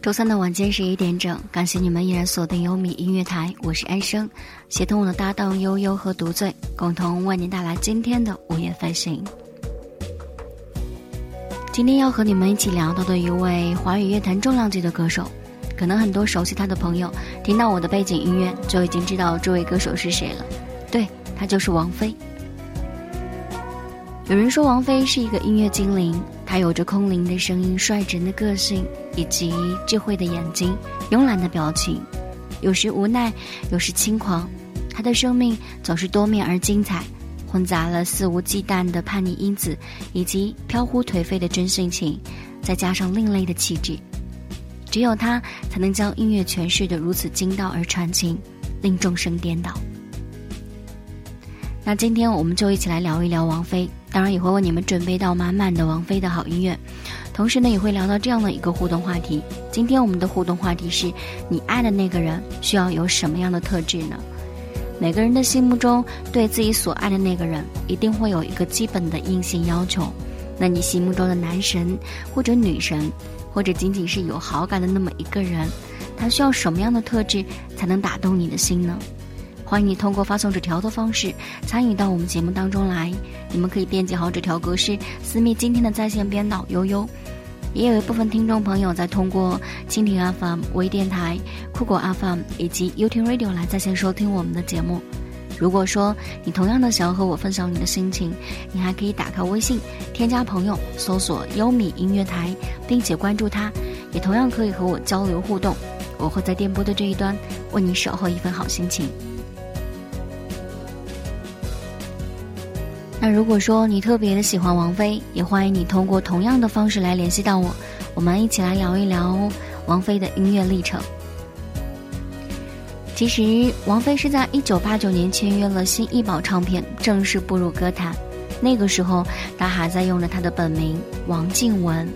周三的晚间十一点整，感谢你们依然锁定优米音乐台，我是安生，协同我的搭档悠悠和独醉，共同为您带来今天的午夜飞行。今天要和你们一起聊到的一位华语乐坛重量级的歌手，可能很多熟悉他的朋友听到我的背景音乐就已经知道这位歌手是谁了，对他就是王菲。有人说王菲是一个音乐精灵，他有着空灵的声音、率真的个性以及智慧的眼睛、慵懒的表情，有时无奈，有时轻狂。他的生命总是多面而精彩，混杂了肆无忌惮的叛逆因子，以及飘忽颓废的真性情，再加上另类的气质，只有他才能将音乐诠释得如此精到而传情，令众生颠倒。那今天我们就一起来聊一聊王菲。当然也会为你们准备到满满的王菲的好音乐，同时呢也会聊到这样的一个互动话题。今天我们的互动话题是你爱的那个人需要有什么样的特质呢？每个人的心目中对自己所爱的那个人一定会有一个基本的硬性要求。那你心目中的男神或者女神，或者仅仅是有好感的那么一个人，他需要什么样的特质才能打动你的心呢？欢迎你通过发送纸条的方式参与到我们节目当中来。你们可以编辑好纸条格式，私密今天的在线编导悠悠。也有一部分听众朋友在通过蜻蜓 FM、微电台、酷狗 FM 以及 YouTube Radio 来在线收听我们的节目。如果说你同样的想要和我分享你的心情，你还可以打开微信，添加朋友，搜索“优米音乐台”，并且关注它，也同样可以和我交流互动。我会在电波的这一端为你守候一份好心情。那如果说你特别的喜欢王菲，也欢迎你通过同样的方式来联系到我，我们一起来聊一聊王菲的音乐历程。其实，王菲是在一九八九年签约了新艺宝唱片，正式步入歌坛。那个时候，她还在用着她的本名王静雯。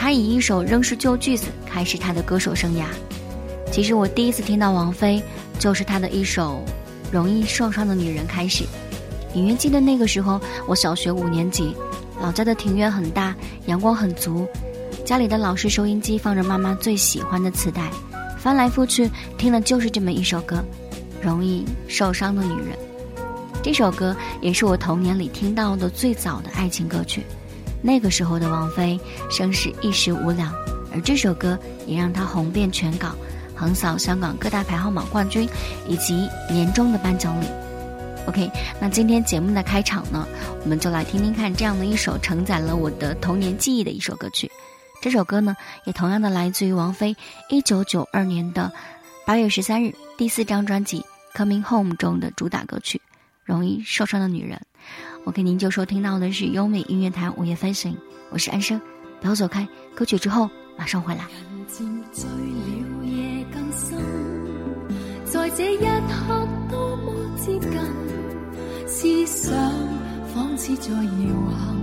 他以一首《仍是旧句子》开始他的歌手生涯。其实，我第一次听到王菲，就是他的一首《容易受伤的女人》开始。隐约记得那个时候，我小学五年级，老家的庭院很大，阳光很足，家里的老式收音机放着妈妈最喜欢的磁带，翻来覆去听的就是这么一首歌，《容易受伤的女人》。这首歌也是我童年里听到的最早的爱情歌曲。那个时候的王菲声势一时无两，而这首歌也让她红遍全港，横扫香港各大排行榜冠军以及年终的颁奖礼。OK，那今天节目的开场呢，我们就来听听看这样的一首承载了我的童年记忆的一首歌曲。这首歌呢，也同样的来自于王菲一九九二年的八月十三日第四张专辑《Coming Home》中的主打歌曲《容易受伤的女人》。OK，您就收听到的是优美音乐台午夜飞行，我是安生，不要走开，歌曲之后马上回来。在这一刻多么接近。思想仿似在摇撼，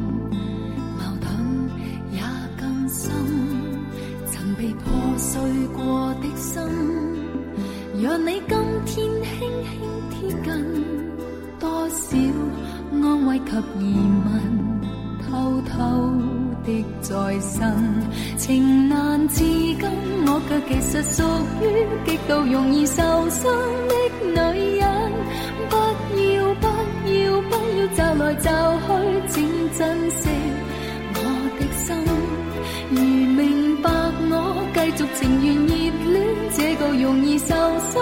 矛盾也更深。曾被破碎过的心，让你今天轻轻贴近，及疑问，偷偷的再生。情难自禁，我却其实属于极度容易受伤的女人。不要不要不要找来找去，请珍惜我的心。如明白我，继续情愿热恋这个容易受伤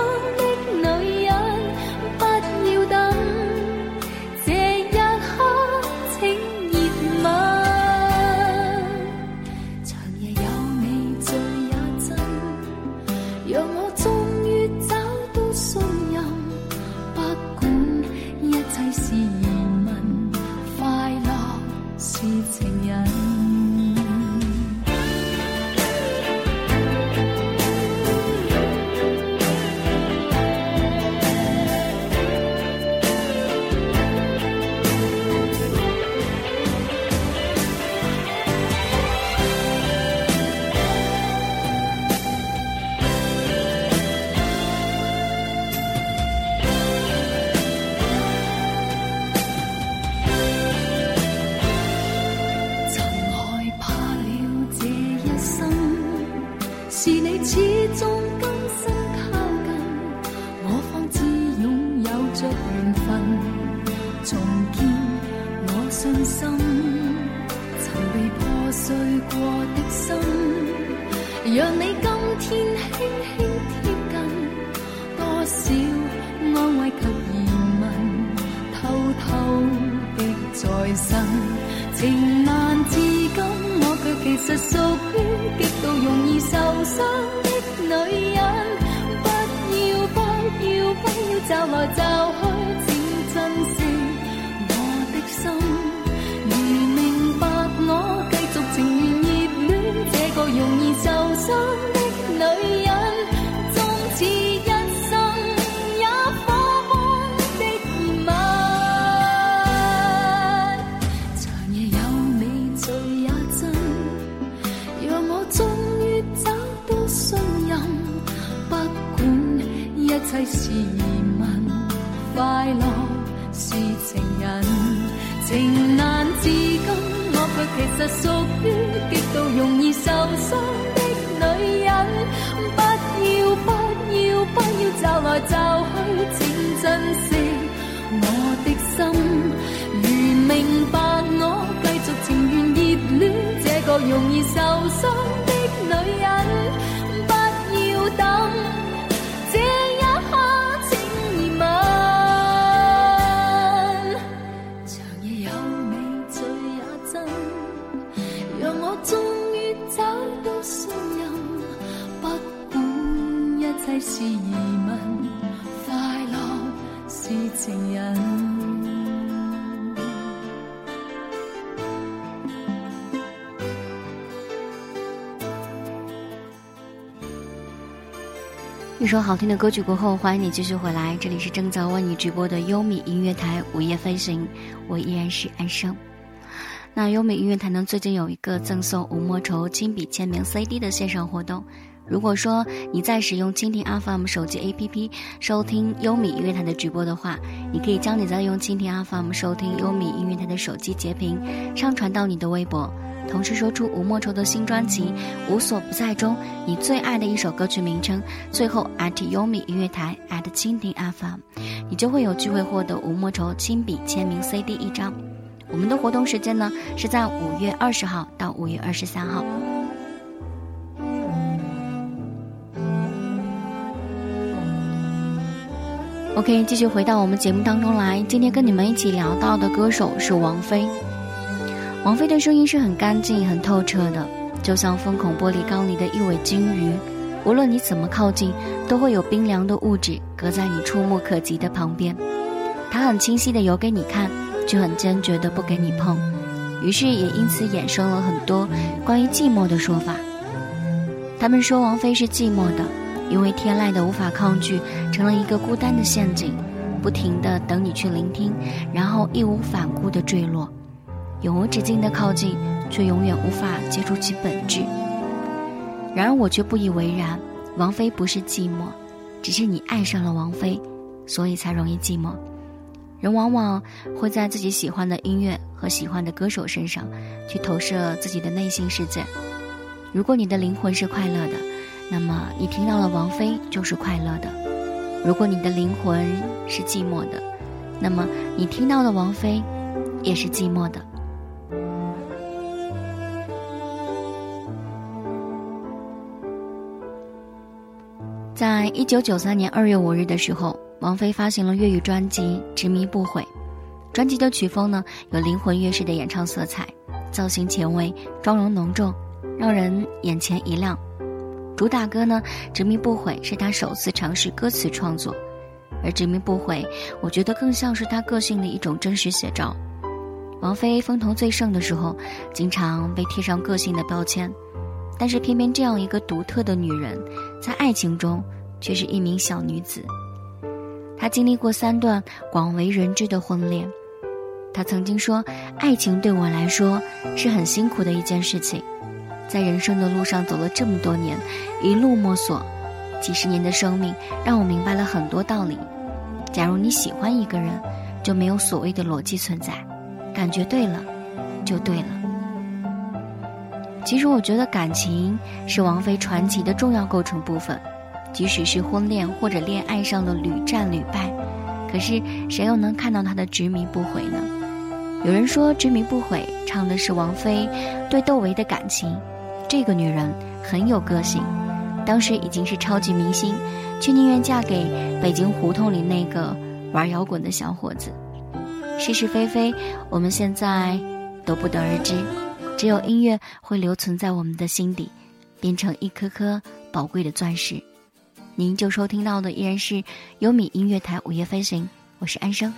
情难自禁，我却其实属于极度容易受伤的女人。不要不要不要找来找去，请珍惜我的心。如明白我，继续情愿热恋这个容易受伤快乐是情人，情难自禁。我却其实属于极度容易受伤的女人，不要不要不要找来找去，请珍惜我的心。如明白我，继续情愿热恋这个容易受伤的女人，不要等是疑问，快乐是情人。一首好听的歌曲过后，欢迎你继续回来，这里是正在为你直播的优米音乐台午夜飞行，我依然是安生。那优米音乐台呢，最近有一个赠送吴莫愁亲笔签名 CD 的线上活动。如果说你在使用蜻蜓 FM 手机 APP 收听优米音乐台的直播的话，你可以将你在用蜻蜓 FM 收听优米音乐台的手机截屏上传到你的微博，同时说出吴莫愁的新专辑《无所不在》中你最爱的一首歌曲名称，最后 at 优米音乐台 at 蜻蜓 FM，你就会有机会获得吴莫愁亲笔签名 CD 一张。我们的活动时间呢是在五月二十号到五月二十三号。OK，继续回到我们节目当中来。今天跟你们一起聊到的歌手是王菲。王菲的声音是很干净、很透彻的，就像封孔玻璃缸里的一尾金鱼，无论你怎么靠近，都会有冰凉的物质隔在你触目可及的旁边。它很清晰的游给你看，却很坚决的不给你碰。于是也因此衍生了很多关于寂寞的说法。他们说王菲是寂寞的。因为天籁的无法抗拒，成了一个孤单的陷阱，不停的等你去聆听，然后义无反顾的坠落，永无止境的靠近，却永远无法接触其本质。然而我却不以为然，王菲不是寂寞，只是你爱上了王菲，所以才容易寂寞。人往往会在自己喜欢的音乐和喜欢的歌手身上，去投射自己的内心世界。如果你的灵魂是快乐的。那么你听到了王菲就是快乐的，如果你的灵魂是寂寞的，那么你听到的王菲也是寂寞的。在一九九三年二月五日的时候，王菲发行了粤语专辑《执迷不悔》，专辑的曲风呢有灵魂乐式的演唱色彩，造型前卫，妆容浓重，让人眼前一亮。主打歌呢，《执迷不悔》是他首次尝试歌词创作，而《执迷不悔》，我觉得更像是他个性的一种真实写照。王菲风头最盛的时候，经常被贴上个性的标签，但是偏偏这样一个独特的女人，在爱情中却是一名小女子。她经历过三段广为人知的婚恋，她曾经说：“爱情对我来说是很辛苦的一件事情。”在人生的路上走了这么多年，一路摸索，几十年的生命让我明白了很多道理。假如你喜欢一个人，就没有所谓的逻辑存在，感觉对了，就对了。其实我觉得感情是王菲传奇的重要构成部分，即使是婚恋或者恋爱上的屡战屡败，可是谁又能看到她的执迷不悔呢？有人说《执迷不悔》唱的是王菲对窦唯的感情，这个女人很有个性，当时已经是超级明星，却宁愿嫁给北京胡同里那个玩摇滚的小伙子。是是非非，我们现在都不得而知，只有音乐会留存在我们的心底，变成一颗颗宝贵的钻石。您就收听到的依然是优米音乐台午夜飞行，我是安生。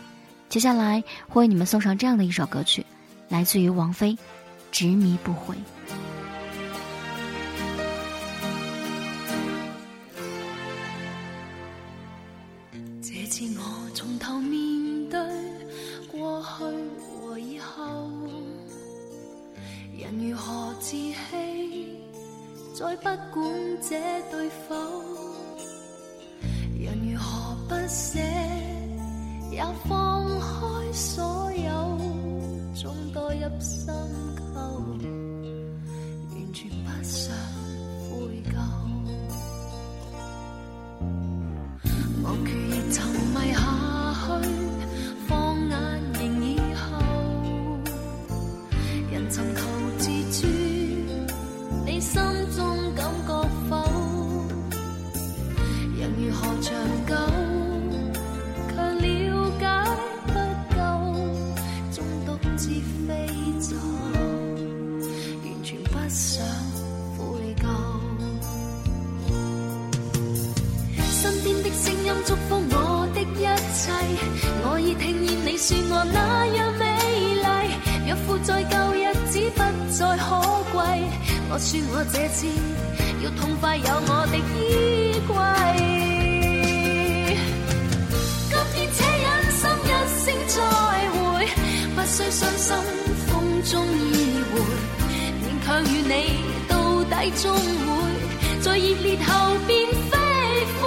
接下来会为你们送上这样的一首歌曲，来自于王菲，《执迷不悔》。再不管这对否，人如何不舍。也放开所有，总多入心说我这次要痛快，有我的衣柜。今天且忍心一声再会，不需伤心，风中依偎。勉强与你到底终会，在热烈后变飞灰。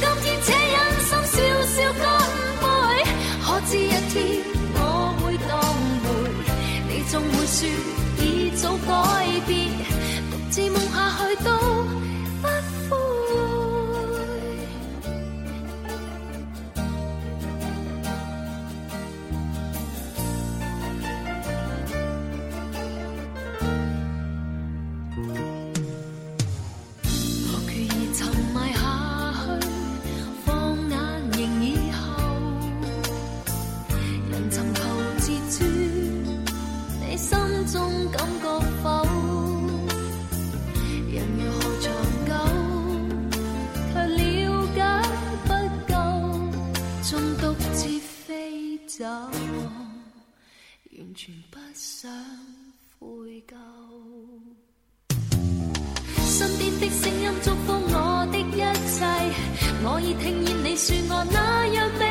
今天且忍心笑笑干杯，可知一天我会当回，你总会说。悔疚。身边的声音祝福我的一切，我已听见你说我那样美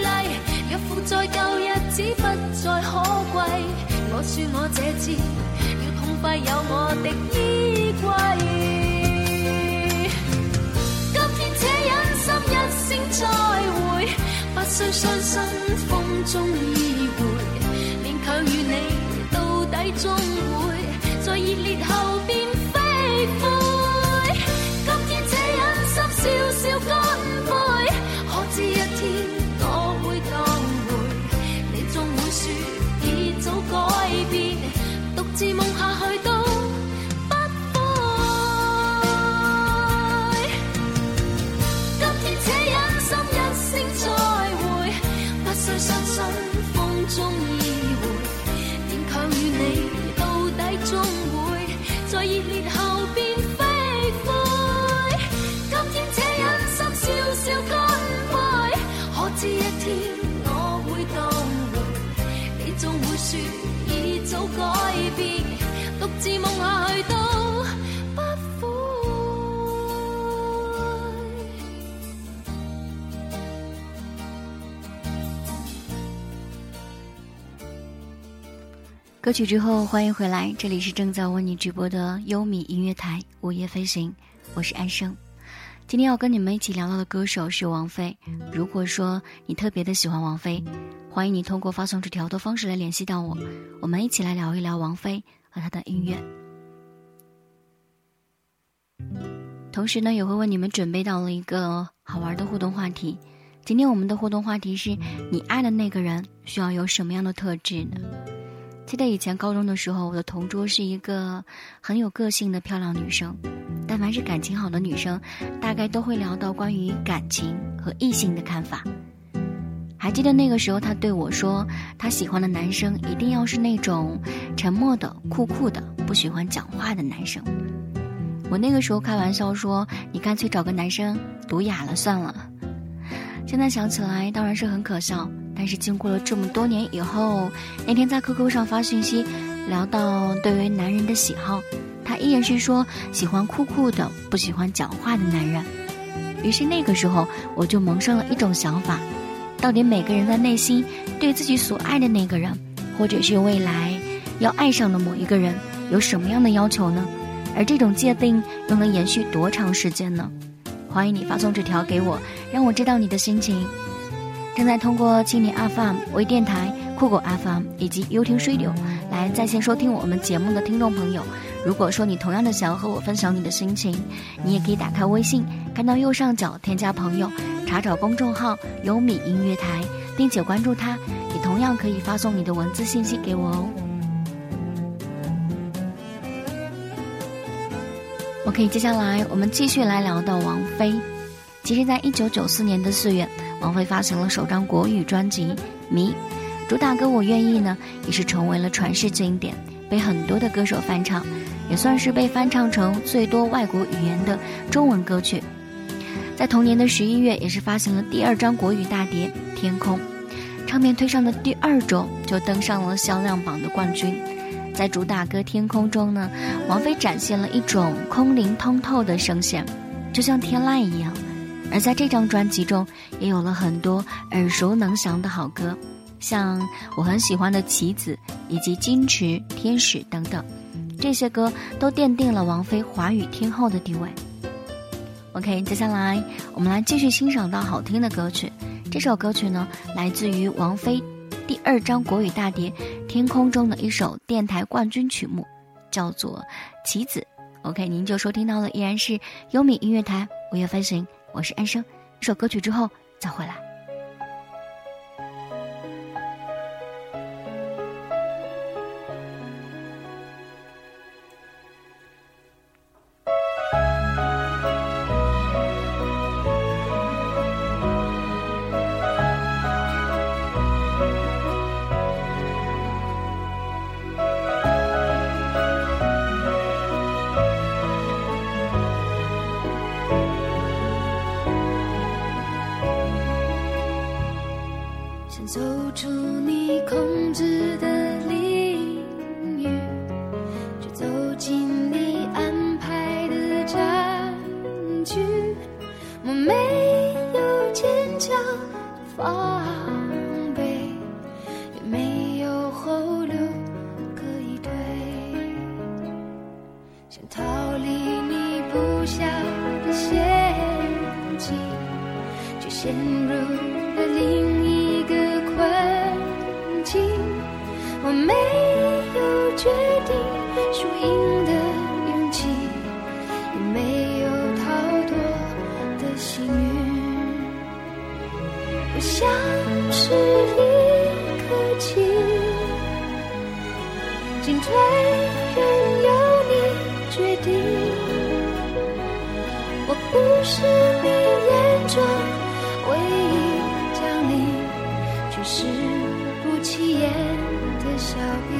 丽。若负在旧日子不再可贵，我说我这次要痛快有我的衣柜。今天且忍心一声再会，不需伤心风中依偎，勉强与你终会在热烈后变飞灰。歌曲之后，欢迎回来，这里是正在为你直播的优米音乐台午夜飞行，我是安生。今天要跟你们一起聊到的歌手是王菲。如果说你特别的喜欢王菲，欢迎你通过发送纸条的方式来联系到我，我们一起来聊一聊王菲和她的音乐。同时呢，也会为你们准备到了一个好玩的互动话题，今天我们的互动话题是你爱的那个人需要有什么样的特质呢？记得以前高中的时候，我的同桌是一个很有个性的漂亮女生。但凡是感情好的女生，大概都会聊到关于感情和异性的看法。还记得那个时候，她对我说，她喜欢的男生一定要是那种沉默的、酷酷的、不喜欢讲话的男生。我那个时候开玩笑说：“你干脆找个男生读哑了算了。”现在想起来，当然是很可笑。但是经过了这么多年以后，那天在 QQ 上发信息，聊到对于男人的喜好，他依然是说喜欢酷酷的、不喜欢讲话的男人。于是那个时候，我就萌生了一种想法：到底每个人在内心对自己所爱的那个人，或者是未来要爱上的某一个人，有什么样的要求呢？而这种界定又能延续多长时间呢？欢迎你发送纸条给我，让我知道你的心情。正在通过青年 FM 微电台、酷狗 FM 以及 YouTube Radio 来在线收听我们节目的听众朋友，如果说你同样的想要和我分享你的心情，你也可以打开微信，看到右上角添加朋友，查找公众号“优米音乐台”，并且关注它，也同样可以发送你的文字信息给我哦。OK，接下来我们继续来聊到王菲。其实，在一九九四年的四月。王菲发行了首张国语专辑《迷》，主打歌《我愿意》呢，也是成为了传世经典，被很多的歌手翻唱，也算是被翻唱成最多外国语言的中文歌曲。在同年的十一月，也是发行了第二张国语大碟《天空》，唱片推上的第二周就登上了销量榜的冠军。在主打歌《天空》中呢，王菲展现了一种空灵通透的声线，就像天籁一样。而在这张专辑中，也有了很多耳熟能详的好歌，像我很喜欢的《棋子》以及《矜持》《天使》等等，这些歌都奠定了王菲华语天后的地位。OK，接下来我们来继续欣赏到好听的歌曲。这首歌曲呢，来自于王菲第二张国语大碟《天空》中的一首电台冠军曲目，叫做《棋子》。OK，您就收听到了，依然是优米音乐台五月飞行。我是安生，一首歌曲之后再回来。你控制的虽然由你决定我不是你眼中唯一降临只是不起眼的小兵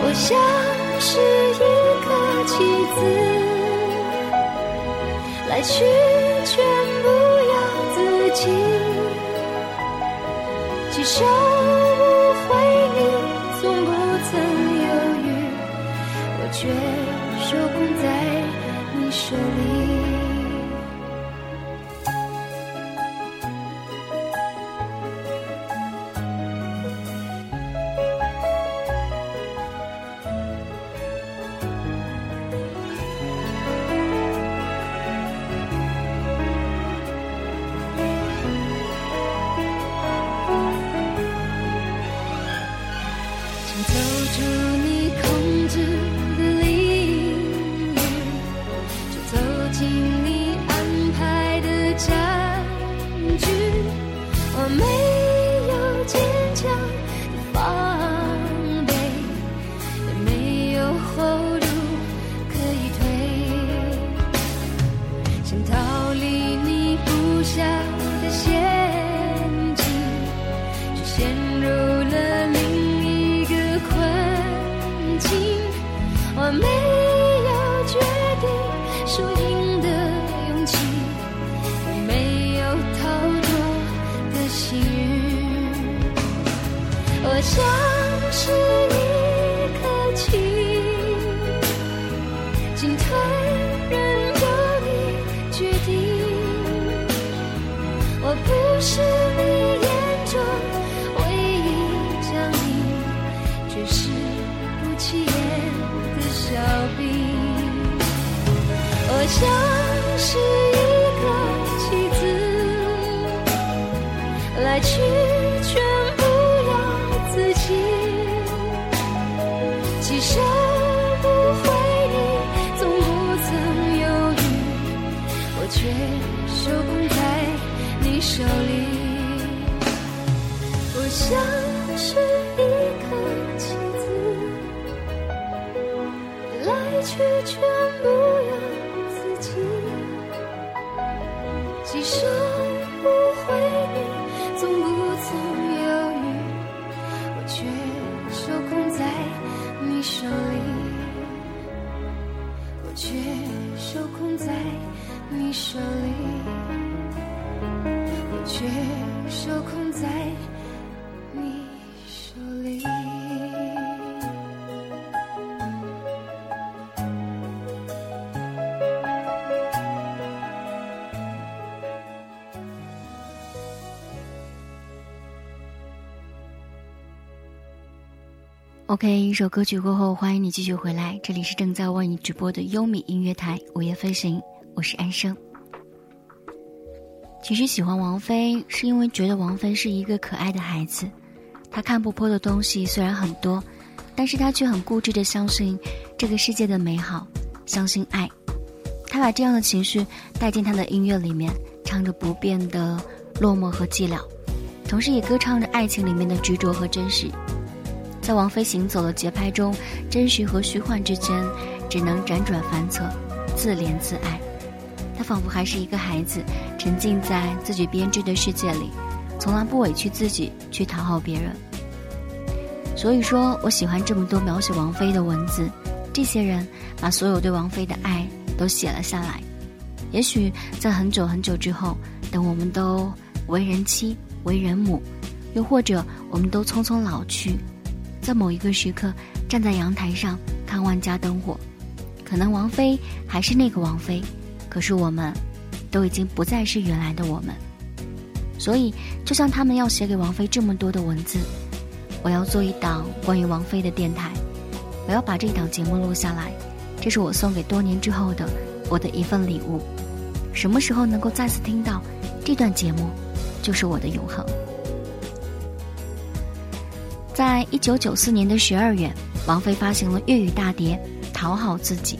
我像是一颗棋子来去入你控制的领域却走进你安排的家具我没却手控在你手里，我却手控在 OK，一首歌曲过后，欢迎你继续回来，这里是正在为你直播的优米音乐台午夜飞行，我是安生。其实喜欢王菲，是因为觉得王菲是一个可爱的孩子，她看不破的东西虽然很多，但是她却很固执的相信这个世界的美好，相信爱。她把这样的情绪带进她的音乐里面，唱着不变的落寞和寂寥，同时也歌唱着爱情里面的执着和真实。在王菲行走的节拍中，真实和虚幻之间，只能辗转反侧，自怜自爱。她仿佛还是一个孩子，沉浸在自己编织的世界里，从来不委屈自己去讨好别人。所以说我喜欢这么多描写王菲的文字，这些人把所有对王菲的爱都写了下来。也许在很久很久之后，等我们都为人妻、为人母，又或者我们都匆匆老去。在某一个时刻，站在阳台上看万家灯火，可能王菲还是那个王菲，可是我们，都已经不再是原来的我们。所以，就像他们要写给王菲这么多的文字，我要做一档关于王菲的电台，我要把这档节目录下来，这是我送给多年之后的我的一份礼物。什么时候能够再次听到这段节目，就是我的永恒。在一九九四年的十二月，王菲发行了粤语大碟《讨好自己》。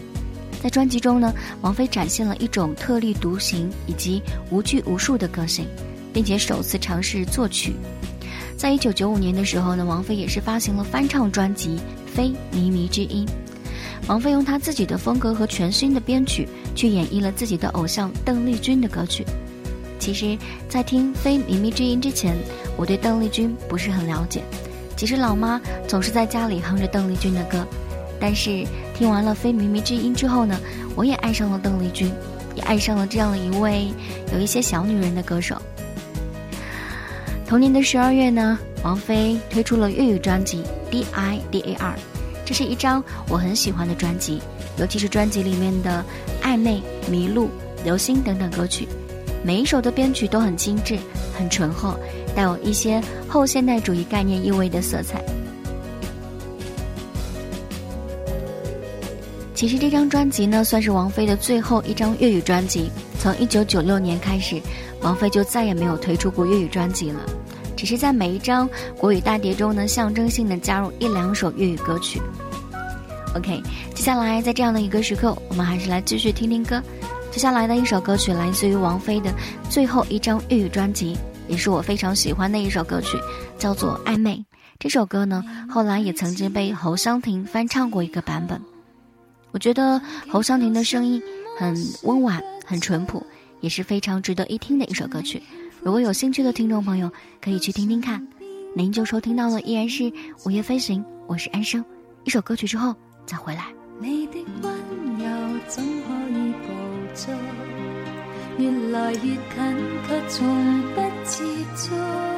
在专辑中呢，王菲展现了一种特立独行以及无拘无束的个性，并且首次尝试作曲。在一九九五年的时候呢，王菲也是发行了翻唱专辑《非靡靡之音》。王菲用她自己的风格和全新的编曲，去演绎了自己的偶像邓丽君的歌曲。其实，在听《非靡靡之音》之前，我对邓丽君不是很了解。其实老妈总是在家里哼着邓丽君的歌，但是听完了《非靡靡之音》之后呢，我也爱上了邓丽君，也爱上了这样一位有一些小女人的歌手。同年的十二月呢，王菲推出了粤语专辑《D I D A R》，这是一张我很喜欢的专辑，尤其是专辑里面的《暧昧》《迷路》《流星》等等歌曲，每一首的编曲都很精致、很醇厚。带有一些后现代主义概念意味的色彩。其实这张专辑呢，算是王菲的最后一张粤语专辑。从一九九六年开始，王菲就再也没有推出过粤语专辑了，只是在每一张国语大碟中呢，象征性的加入一两首粤语歌曲。OK，接下来在这样的一个时刻，我们还是来继续听听歌。接下来的一首歌曲来自于王菲的最后一张粤语专辑。也是我非常喜欢的一首歌曲，叫做《暧昧》。这首歌呢，后来也曾经被侯湘婷翻唱过一个版本。我觉得侯湘婷的声音很温婉、很淳朴，也是非常值得一听的一首歌曲。如果有兴趣的听众朋友，可以去听听看。您就收听到了，依然是《午夜飞行》，我是安生。一首歌曲之后再回来。你的温柔怎可以捕捉？越来越近，却从不接触。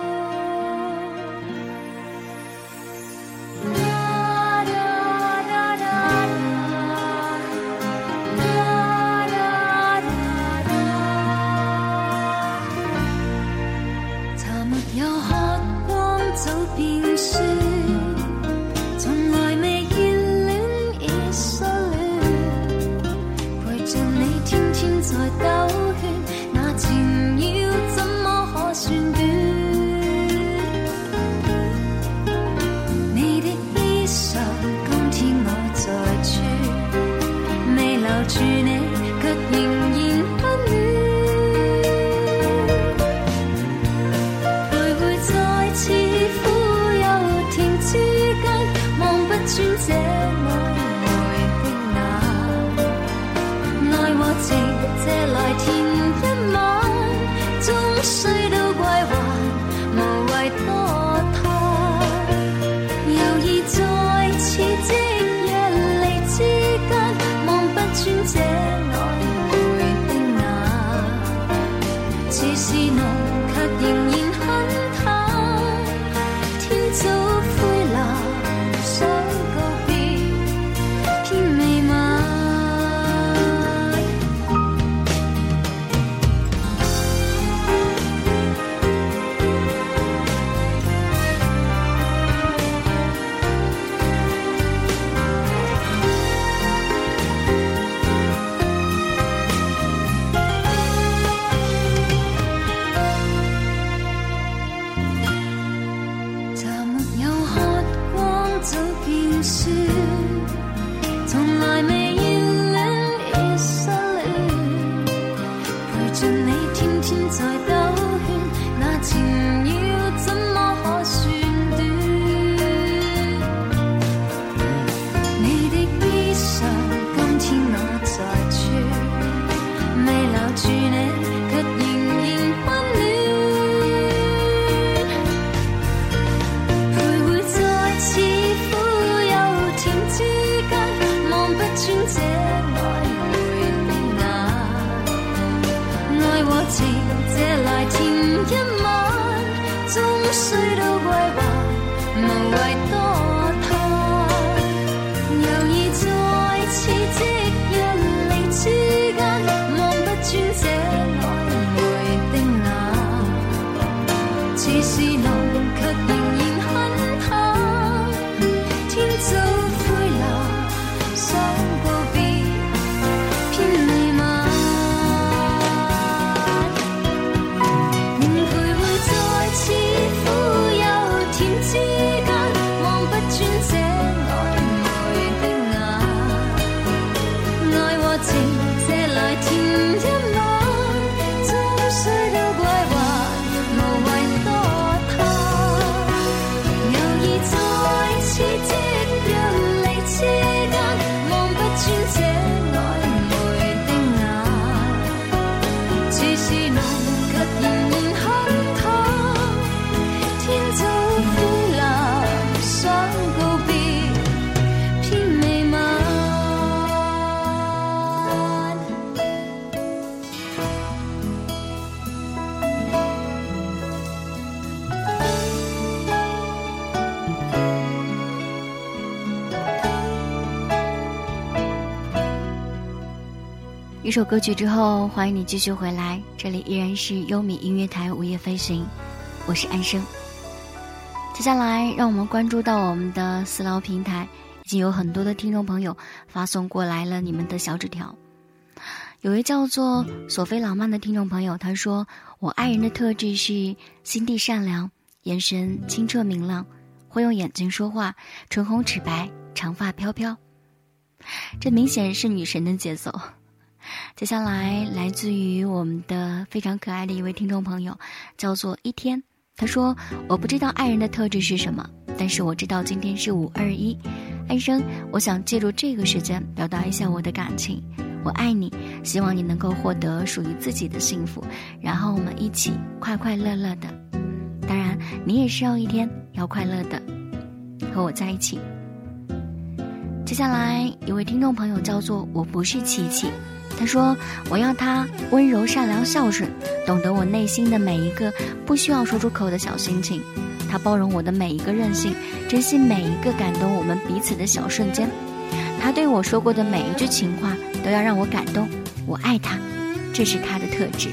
一首歌曲之后，欢迎你继续回来，这里依然是优米音乐台午夜飞行，我是安生。接下来，让我们关注到我们的私聊平台，已经有很多的听众朋友发送过来了你们的小纸条。有位叫做索菲老曼的听众朋友，他说：“我爱人的特质是心地善良，眼神清澈明亮，会用眼睛说话，唇红齿白，长发飘飘。”这明显是女神的节奏。接下来，来自于我们的非常可爱的一位听众朋友，叫做一天。他说：“我不知道爱人的特质是什么，但是我知道今天是五二一，安生，我想借助这个时间表达一下我的感情。我爱你，希望你能够获得属于自己的幸福，然后我们一起快快乐乐的。当然，你也需要一天要快乐的，和我在一起。”接下来一位听众朋友叫做我不是琪琪，他说我要他温柔善良孝顺，懂得我内心的每一个不需要说出口的小心情，他包容我的每一个任性，珍惜每一个感动我们彼此的小瞬间，他对我说过的每一句情话都要让我感动，我爱他，这是他的特质。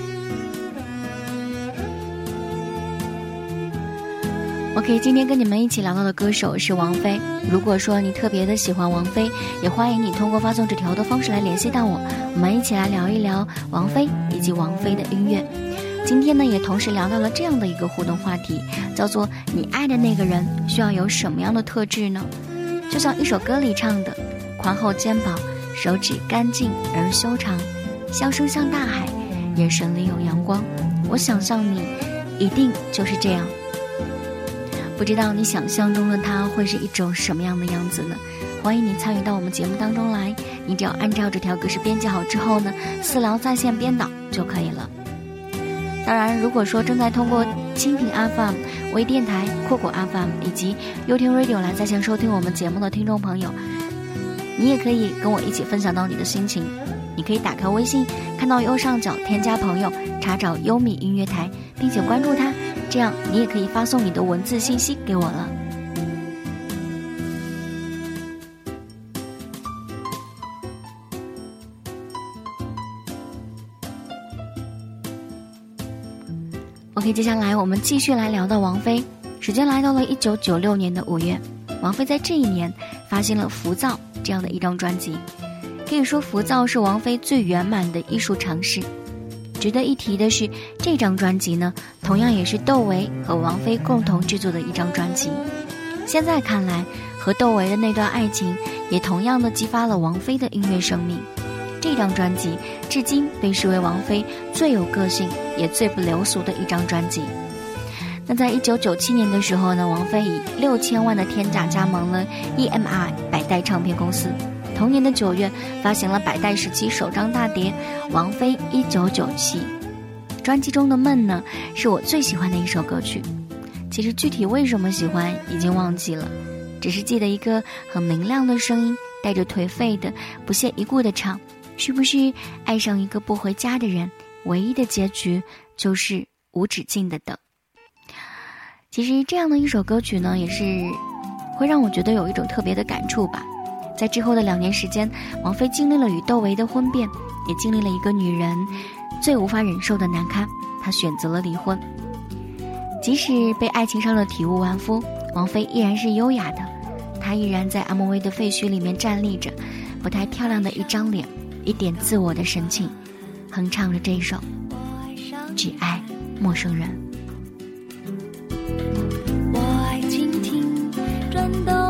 OK，今天跟你们一起聊到的歌手是王菲。如果说你特别的喜欢王菲，也欢迎你通过发送纸条的方式来联系到我，我们一起来聊一聊王菲以及王菲的音乐。今天呢，也同时聊到了这样的一个互动话题，叫做“你爱的那个人需要有什么样的特质呢？”就像一首歌里唱的：“宽厚肩膀，手指干净而修长，笑声像大海，眼神里有阳光。”我想象你，一定就是这样。不知道你想象中的他会是一种什么样的样子呢？欢迎你参与到我们节目当中来，你只要按照这条格式编辑好之后呢，私聊在线编导就可以了。当然，如果说正在通过蜻蜓 FM、微电台、酷狗 FM 以及优听 Radio 来在线收听我们节目的听众朋友，你也可以跟我一起分享到你的心情。你可以打开微信，看到右上角添加朋友，查找优米音乐台，并且关注它。这样，你也可以发送你的文字信息给我了。OK，接下来我们继续来聊到王菲。时间来到了一九九六年的五月，王菲在这一年发行了《浮躁》这样的一张专辑。可以说，《浮躁》是王菲最圆满的艺术尝试。值得一提的是，这张专辑呢，同样也是窦唯和王菲共同制作的一张专辑。现在看来，和窦唯的那段爱情，也同样的激发了王菲的音乐生命。这张专辑至今被视为王菲最有个性也最不流俗的一张专辑。那在一九九七年的时候呢，王菲以六千万的天价加盟了 EMI 百代唱片公司。同年的九月，发行了百代时期首张大碟《王菲一九九七》，专辑中的《梦》呢，是我最喜欢的一首歌曲。其实具体为什么喜欢已经忘记了，只是记得一个很明亮的声音，带着颓废的、不屑一顾的唱：“是不是爱上一个不回家的人，唯一的结局就是无止境的等？”其实这样的一首歌曲呢，也是会让我觉得有一种特别的感触吧。在之后的两年时间，王菲经历了与窦唯的婚变，也经历了一个女人最无法忍受的难堪，她选择了离婚。即使被爱情伤得体无完肤，王菲依然是优雅的，她依然在 MV 的废墟里面站立着，不太漂亮的一张脸，一点自我的神情，哼唱着这一首《只爱陌生人》。我爱倾听转动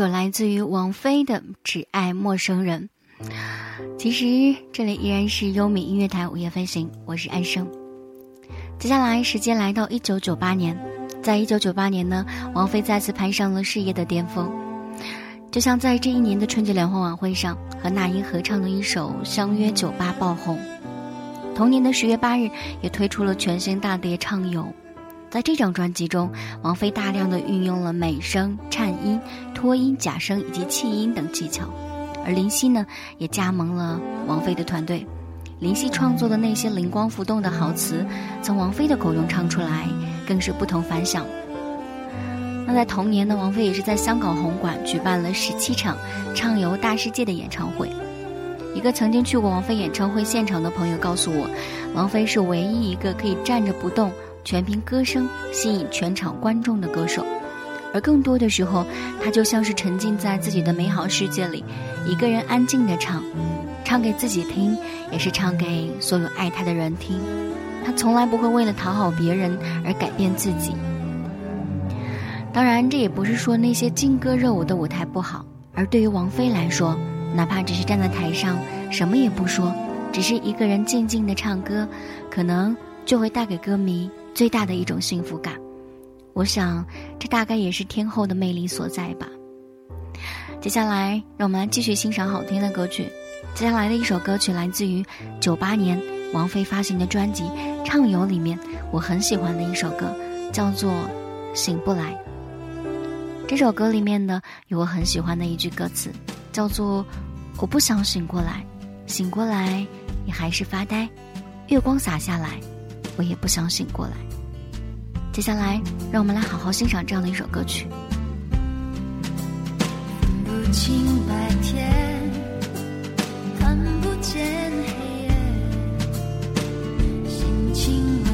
首来自于王菲的《只爱陌生人》。其实这里依然是优米音乐台午夜飞行，我是安生。接下来时间来到一九九八年，在一九九八年呢，王菲再次攀上了事业的巅峰，就像在这一年的春节联欢晚会上和那英合唱的一首《相约酒吧》爆红。同年的十月八日，也推出了全新大碟《畅游》。在这张专辑中，王菲大量的运用了美声、颤音、拖音、假声以及气音等技巧，而林夕呢也加盟了王菲的团队。林夕创作的那些灵光浮动的好词，从王菲的口中唱出来，更是不同凡响。那在同年呢，王菲也是在香港红馆举办了十七场《畅游大世界》的演唱会。一个曾经去过王菲演唱会现场的朋友告诉我，王菲是唯一一个可以站着不动。全凭歌声吸引全场观众的歌手，而更多的时候，他就像是沉浸在自己的美好世界里，一个人安静的唱，唱给自己听，也是唱给所有爱他的人听。他从来不会为了讨好别人而改变自己。当然，这也不是说那些劲歌热舞的舞台不好，而对于王菲来说，哪怕只是站在台上什么也不说，只是一个人静静的唱歌，可能就会带给歌迷。最大的一种幸福感，我想这大概也是天后的魅力所在吧。接下来，让我们来继续欣赏好听的歌曲。接下来的一首歌曲来自于九八年王菲发行的专辑《畅游》里面，我很喜欢的一首歌，叫做《醒不来》。这首歌里面呢，有我很喜欢的一句歌词，叫做“我不想醒过来，醒过来你还是发呆，月光洒下来。”我也不想醒过来。接下来，让我们来好好欣赏这样的一首歌曲。不清白天，看不见黑夜，心情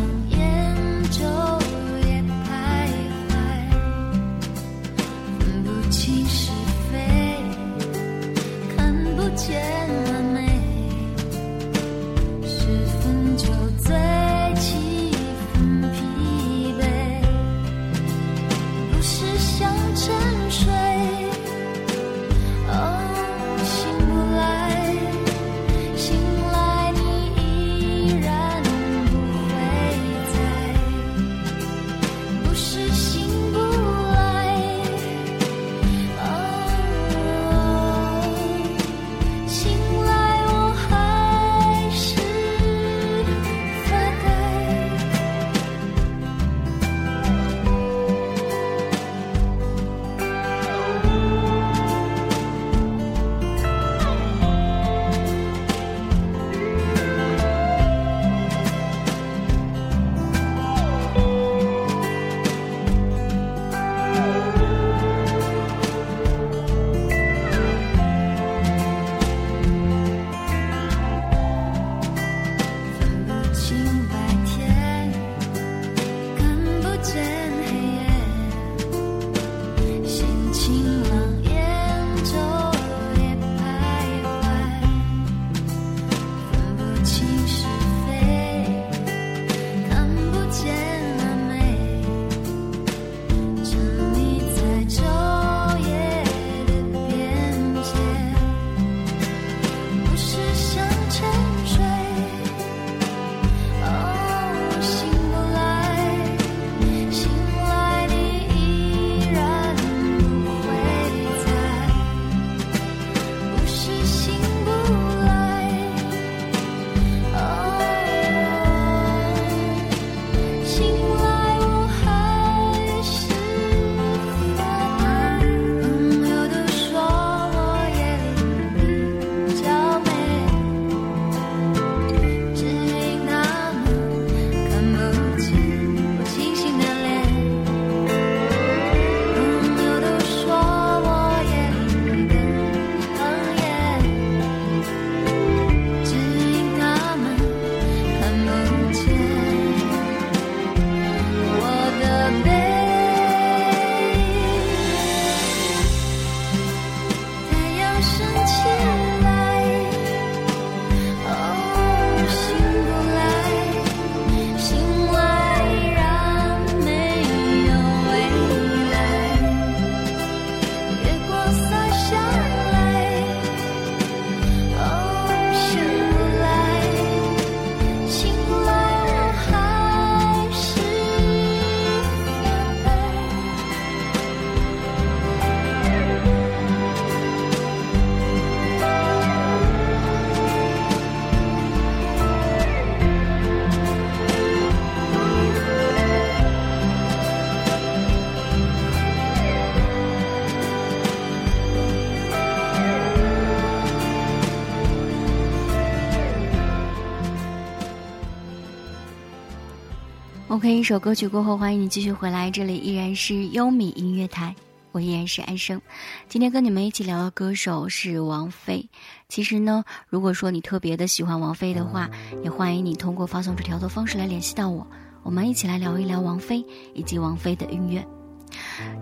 首歌曲过后，欢迎你继续回来，这里依然是优米音乐台，我依然是安生。今天跟你们一起聊的歌手是王菲。其实呢，如果说你特别的喜欢王菲的话，也欢迎你通过发送纸条的方式来联系到我，我们一起来聊一聊王菲以及王菲的音乐。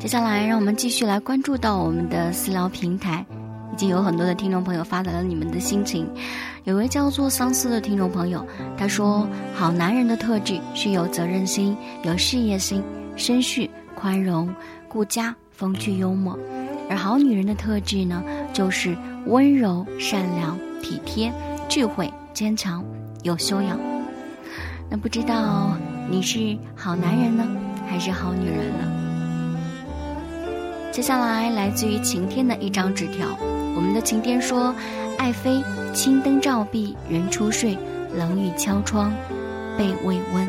接下来，让我们继续来关注到我们的私聊平台。已经有很多的听众朋友发来了你们的心情，有位叫做桑斯的听众朋友，他说：“好男人的特质是有责任心、有事业心、绅士、宽容、顾家、风趣幽默；而好女人的特质呢，就是温柔、善良、体贴、智慧、坚强、有修养。”那不知道你是好男人呢，还是好女人呢？接下来来自于晴天的一张纸条。我们的晴天说：“爱妃，青灯照壁，人初睡，冷雨敲窗，被未温。”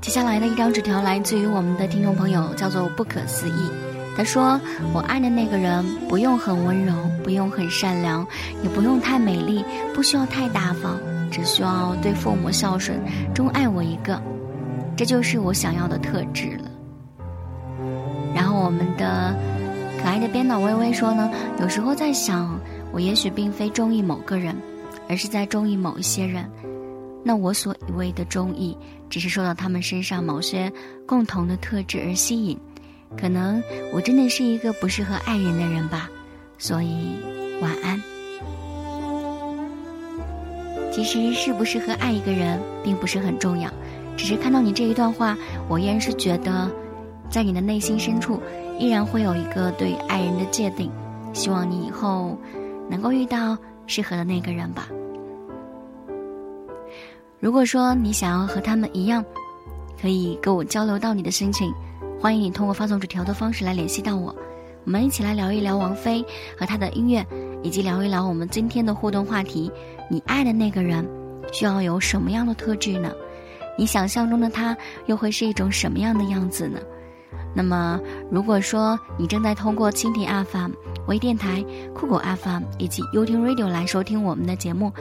接下来的一张纸条来自于我们的听众朋友，叫做不可思议。他说：“我爱的那个人，不用很温柔，不用很善良，也不用太美丽，不需要太大方，只需要对父母孝顺，钟爱我一个。”这就是我想要的特质了。然后我们的可爱的编导微微说呢，有时候在想，我也许并非中意某个人，而是在中意某一些人。那我所以为的中意，只是受到他们身上某些共同的特质而吸引。可能我真的是一个不适合爱人的人吧。所以晚安。其实适不适合爱一个人，并不是很重要。只是看到你这一段话，我依然是觉得，在你的内心深处，依然会有一个对爱人的界定。希望你以后能够遇到适合的那个人吧。如果说你想要和他们一样，可以跟我交流到你的心情，欢迎你通过发送纸条的方式来联系到我，我们一起来聊一聊王菲和她的音乐，以及聊一聊我们今天的互动话题：你爱的那个人需要有什么样的特质呢？你想象中的他又会是一种什么样的样子呢？那么，如果说你正在通过蜻蜓 FM、微电台、酷狗 FM 以及 YouTube Radio 来收听我们的节目，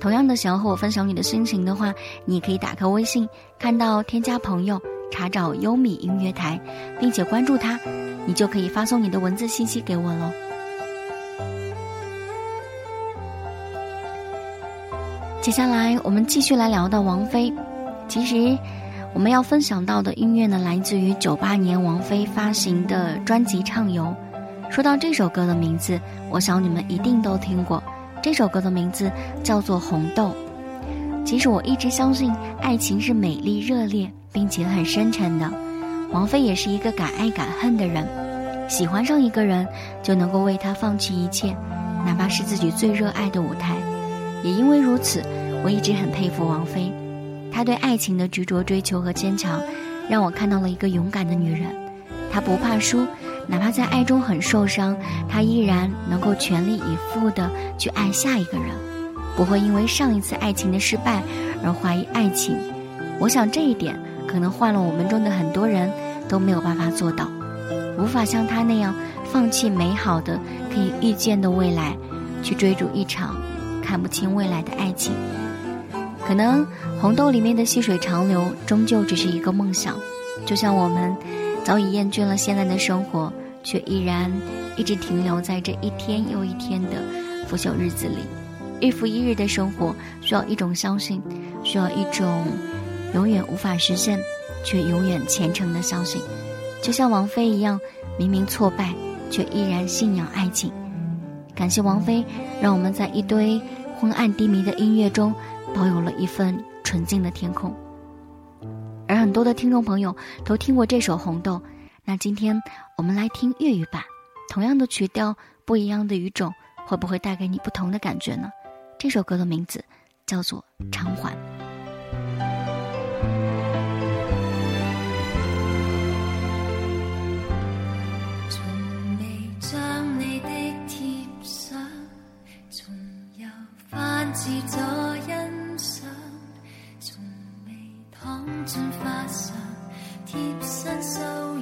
同样的想要和我分享你的心情的话，你可以打开微信，看到添加朋友，查找优米音乐台，并且关注他，你就可以发送你的文字信息给我喽。接下来，我们继续来聊到王菲。其实，我们要分享到的音乐呢，来自于九八年王菲发行的专辑《畅游》。说到这首歌的名字，我想你们一定都听过。这首歌的名字叫做《红豆》。其实我一直相信，爱情是美丽、热烈，并且很深沉的。王菲也是一个敢爱敢恨的人，喜欢上一个人就能够为他放弃一切，哪怕是自己最热爱的舞台。也因为如此，我一直很佩服王菲。她对爱情的执着追求和坚强，让我看到了一个勇敢的女人。她不怕输，哪怕在爱中很受伤，她依然能够全力以赴地去爱下一个人，不会因为上一次爱情的失败而怀疑爱情。我想这一点可能换了我们中的很多人都没有办法做到，无法像她那样放弃美好的可以预见的未来，去追逐一场看不清未来的爱情。可能红豆里面的细水长流，终究只是一个梦想。就像我们早已厌倦了现在的生活，却依然一直停留在这一天又一天的腐朽日子里。日复一日的生活，需要一种相信，需要一种永远无法实现却永远虔诚的相信。就像王菲一样，明明挫败，却依然信仰爱情。感谢王菲，让我们在一堆昏暗低迷的音乐中。保有了一份纯净的天空，而很多的听众朋友都听过这首《红豆》，那今天我们来听粤语版，同样的曲调，不一样的语种，会不会带给你不同的感觉呢？这首歌的名字叫做《偿还》。从未听你的。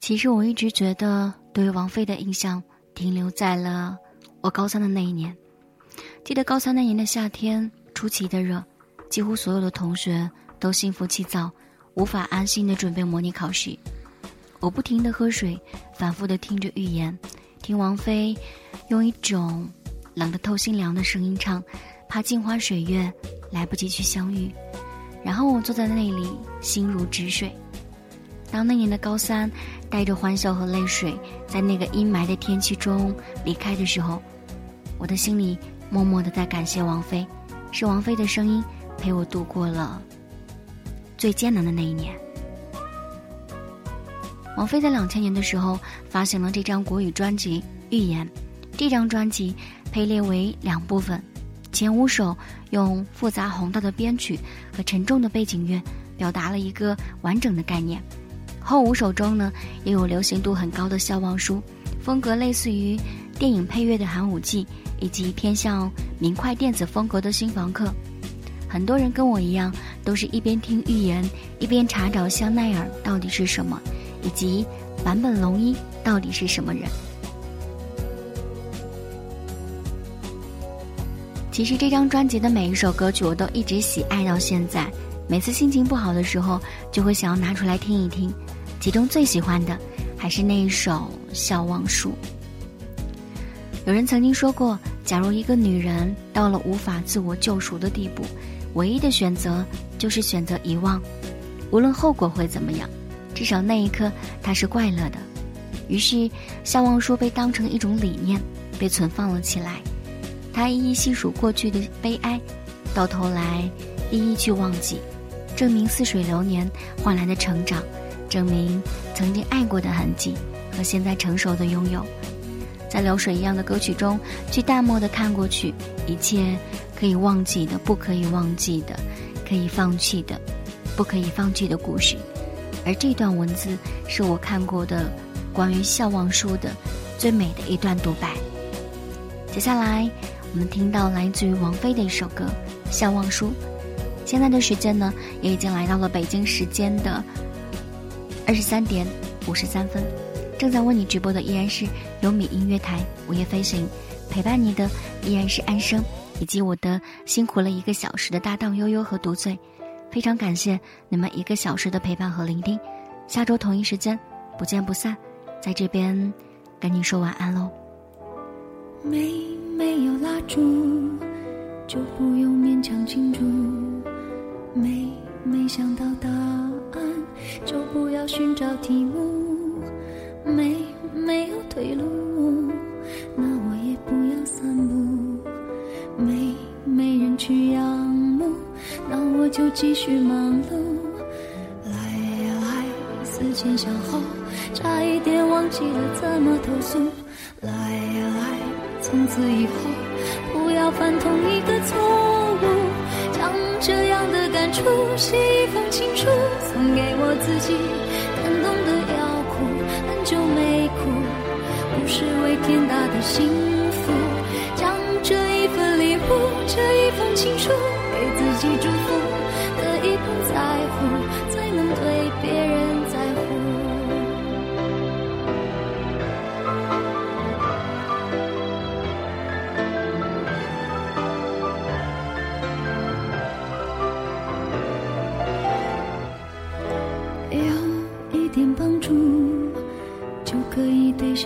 其实我一直觉得，对于王菲的印象停留在了我高三的那一年。记得高三那年的夏天，出奇的热，几乎所有的同学都心浮气躁，无法安心的准备模拟考试。我不停的喝水，反复的听着预言，听王菲用一种冷得透心凉的声音唱：“怕镜花水月来不及去相遇。”然后我坐在那里，心如止水。当那年的高三带着欢笑和泪水，在那个阴霾的天气中离开的时候，我的心里默默的在感谢王菲，是王菲的声音陪我度过了最艰难的那一年。王菲在两千年的时候发行了这张国语专辑《预言》，这张专辑配列为两部分，前五首用复杂宏大的编曲和沉重的背景乐，表达了一个完整的概念。后五首中呢，也有流行度很高的《笑忘书》，风格类似于电影配乐的《寒武纪》，以及偏向明快电子风格的新房客。很多人跟我一样，都是一边听预言，一边查找香奈儿到底是什么，以及坂本龙一到底是什么人。其实这张专辑的每一首歌曲，我都一直喜爱到现在。每次心情不好的时候，就会想要拿出来听一听。其中最喜欢的还是那一首《笑忘书》。有人曾经说过，假如一个女人到了无法自我救赎的地步，唯一的选择就是选择遗忘，无论后果会怎么样，至少那一刻她是快乐的。于是，《笑忘书》被当成一种理念，被存放了起来。他一一细数过去的悲哀，到头来一一去忘记，证明似水流年换来的成长，证明曾经爱过的痕迹和现在成熟的拥有。在流水一样的歌曲中，去淡漠的看过去，一切可以忘记的、不可以忘记的、可以放弃的、不可以放弃的故事。而这段文字是我看过的关于《笑忘书》的最美的一段独白。接下来，我们听到来自于王菲的一首歌《笑忘书》。现在的时间呢，也已经来到了北京时间的二十三点五十三分。正在为你直播的依然是优米音乐台午夜飞行，陪伴你的依然是安生，以及我的辛苦了一个小时的搭档悠悠和独醉，非常感谢你们一个小时的陪伴和聆听，下周同一时间不见不散，在这边跟你说晚安喽。没没有蜡烛，就不用勉强庆祝；没没想到答案，就不要寻找题目。没没有退路，那我也不要散步。没没人去仰慕，那我就继续忙碌。来呀来，思前想后，差一点忘记了怎么投诉。来呀来，从此以后不要犯同一个错误。将这样的出写一封情书，送给我自己，感动的要。哭，很久没哭，不是为天大的幸福，将这一份礼物，这一封情书，给自己祝福，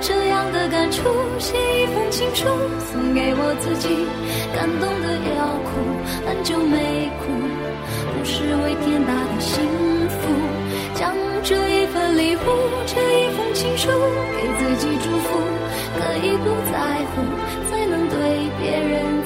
这样的感触写一封情书，送给我自己，感动的要哭，很久没哭，不失为天大的幸福，将这一份礼物，这一封情书，给自己祝福，可以不在乎，才能对别人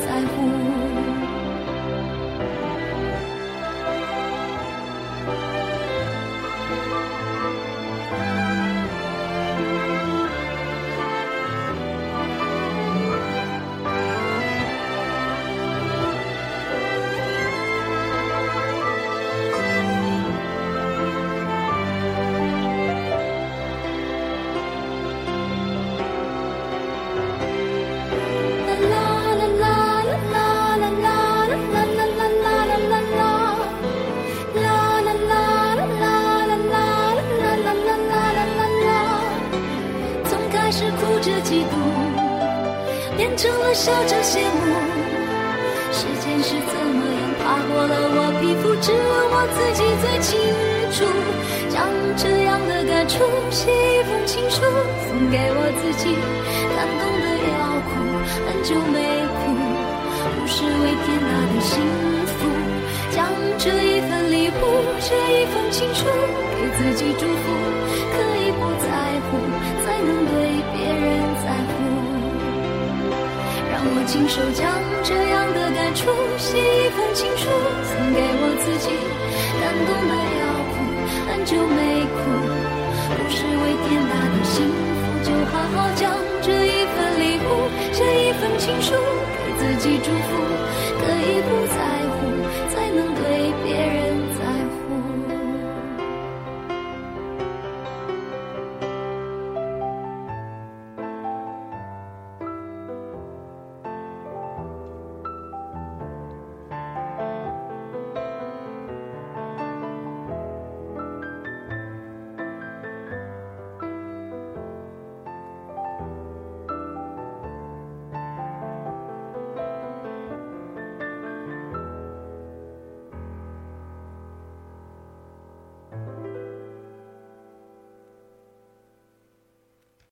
给自己祝福，可以不在乎，才能对别人在乎。让我亲手将这样的感触写一封情书，送给我自己，感动的要哭，很久没哭，不是为天大的幸福，就好好将这一份礼物，这一份情书，给自己祝福，可以不在乎，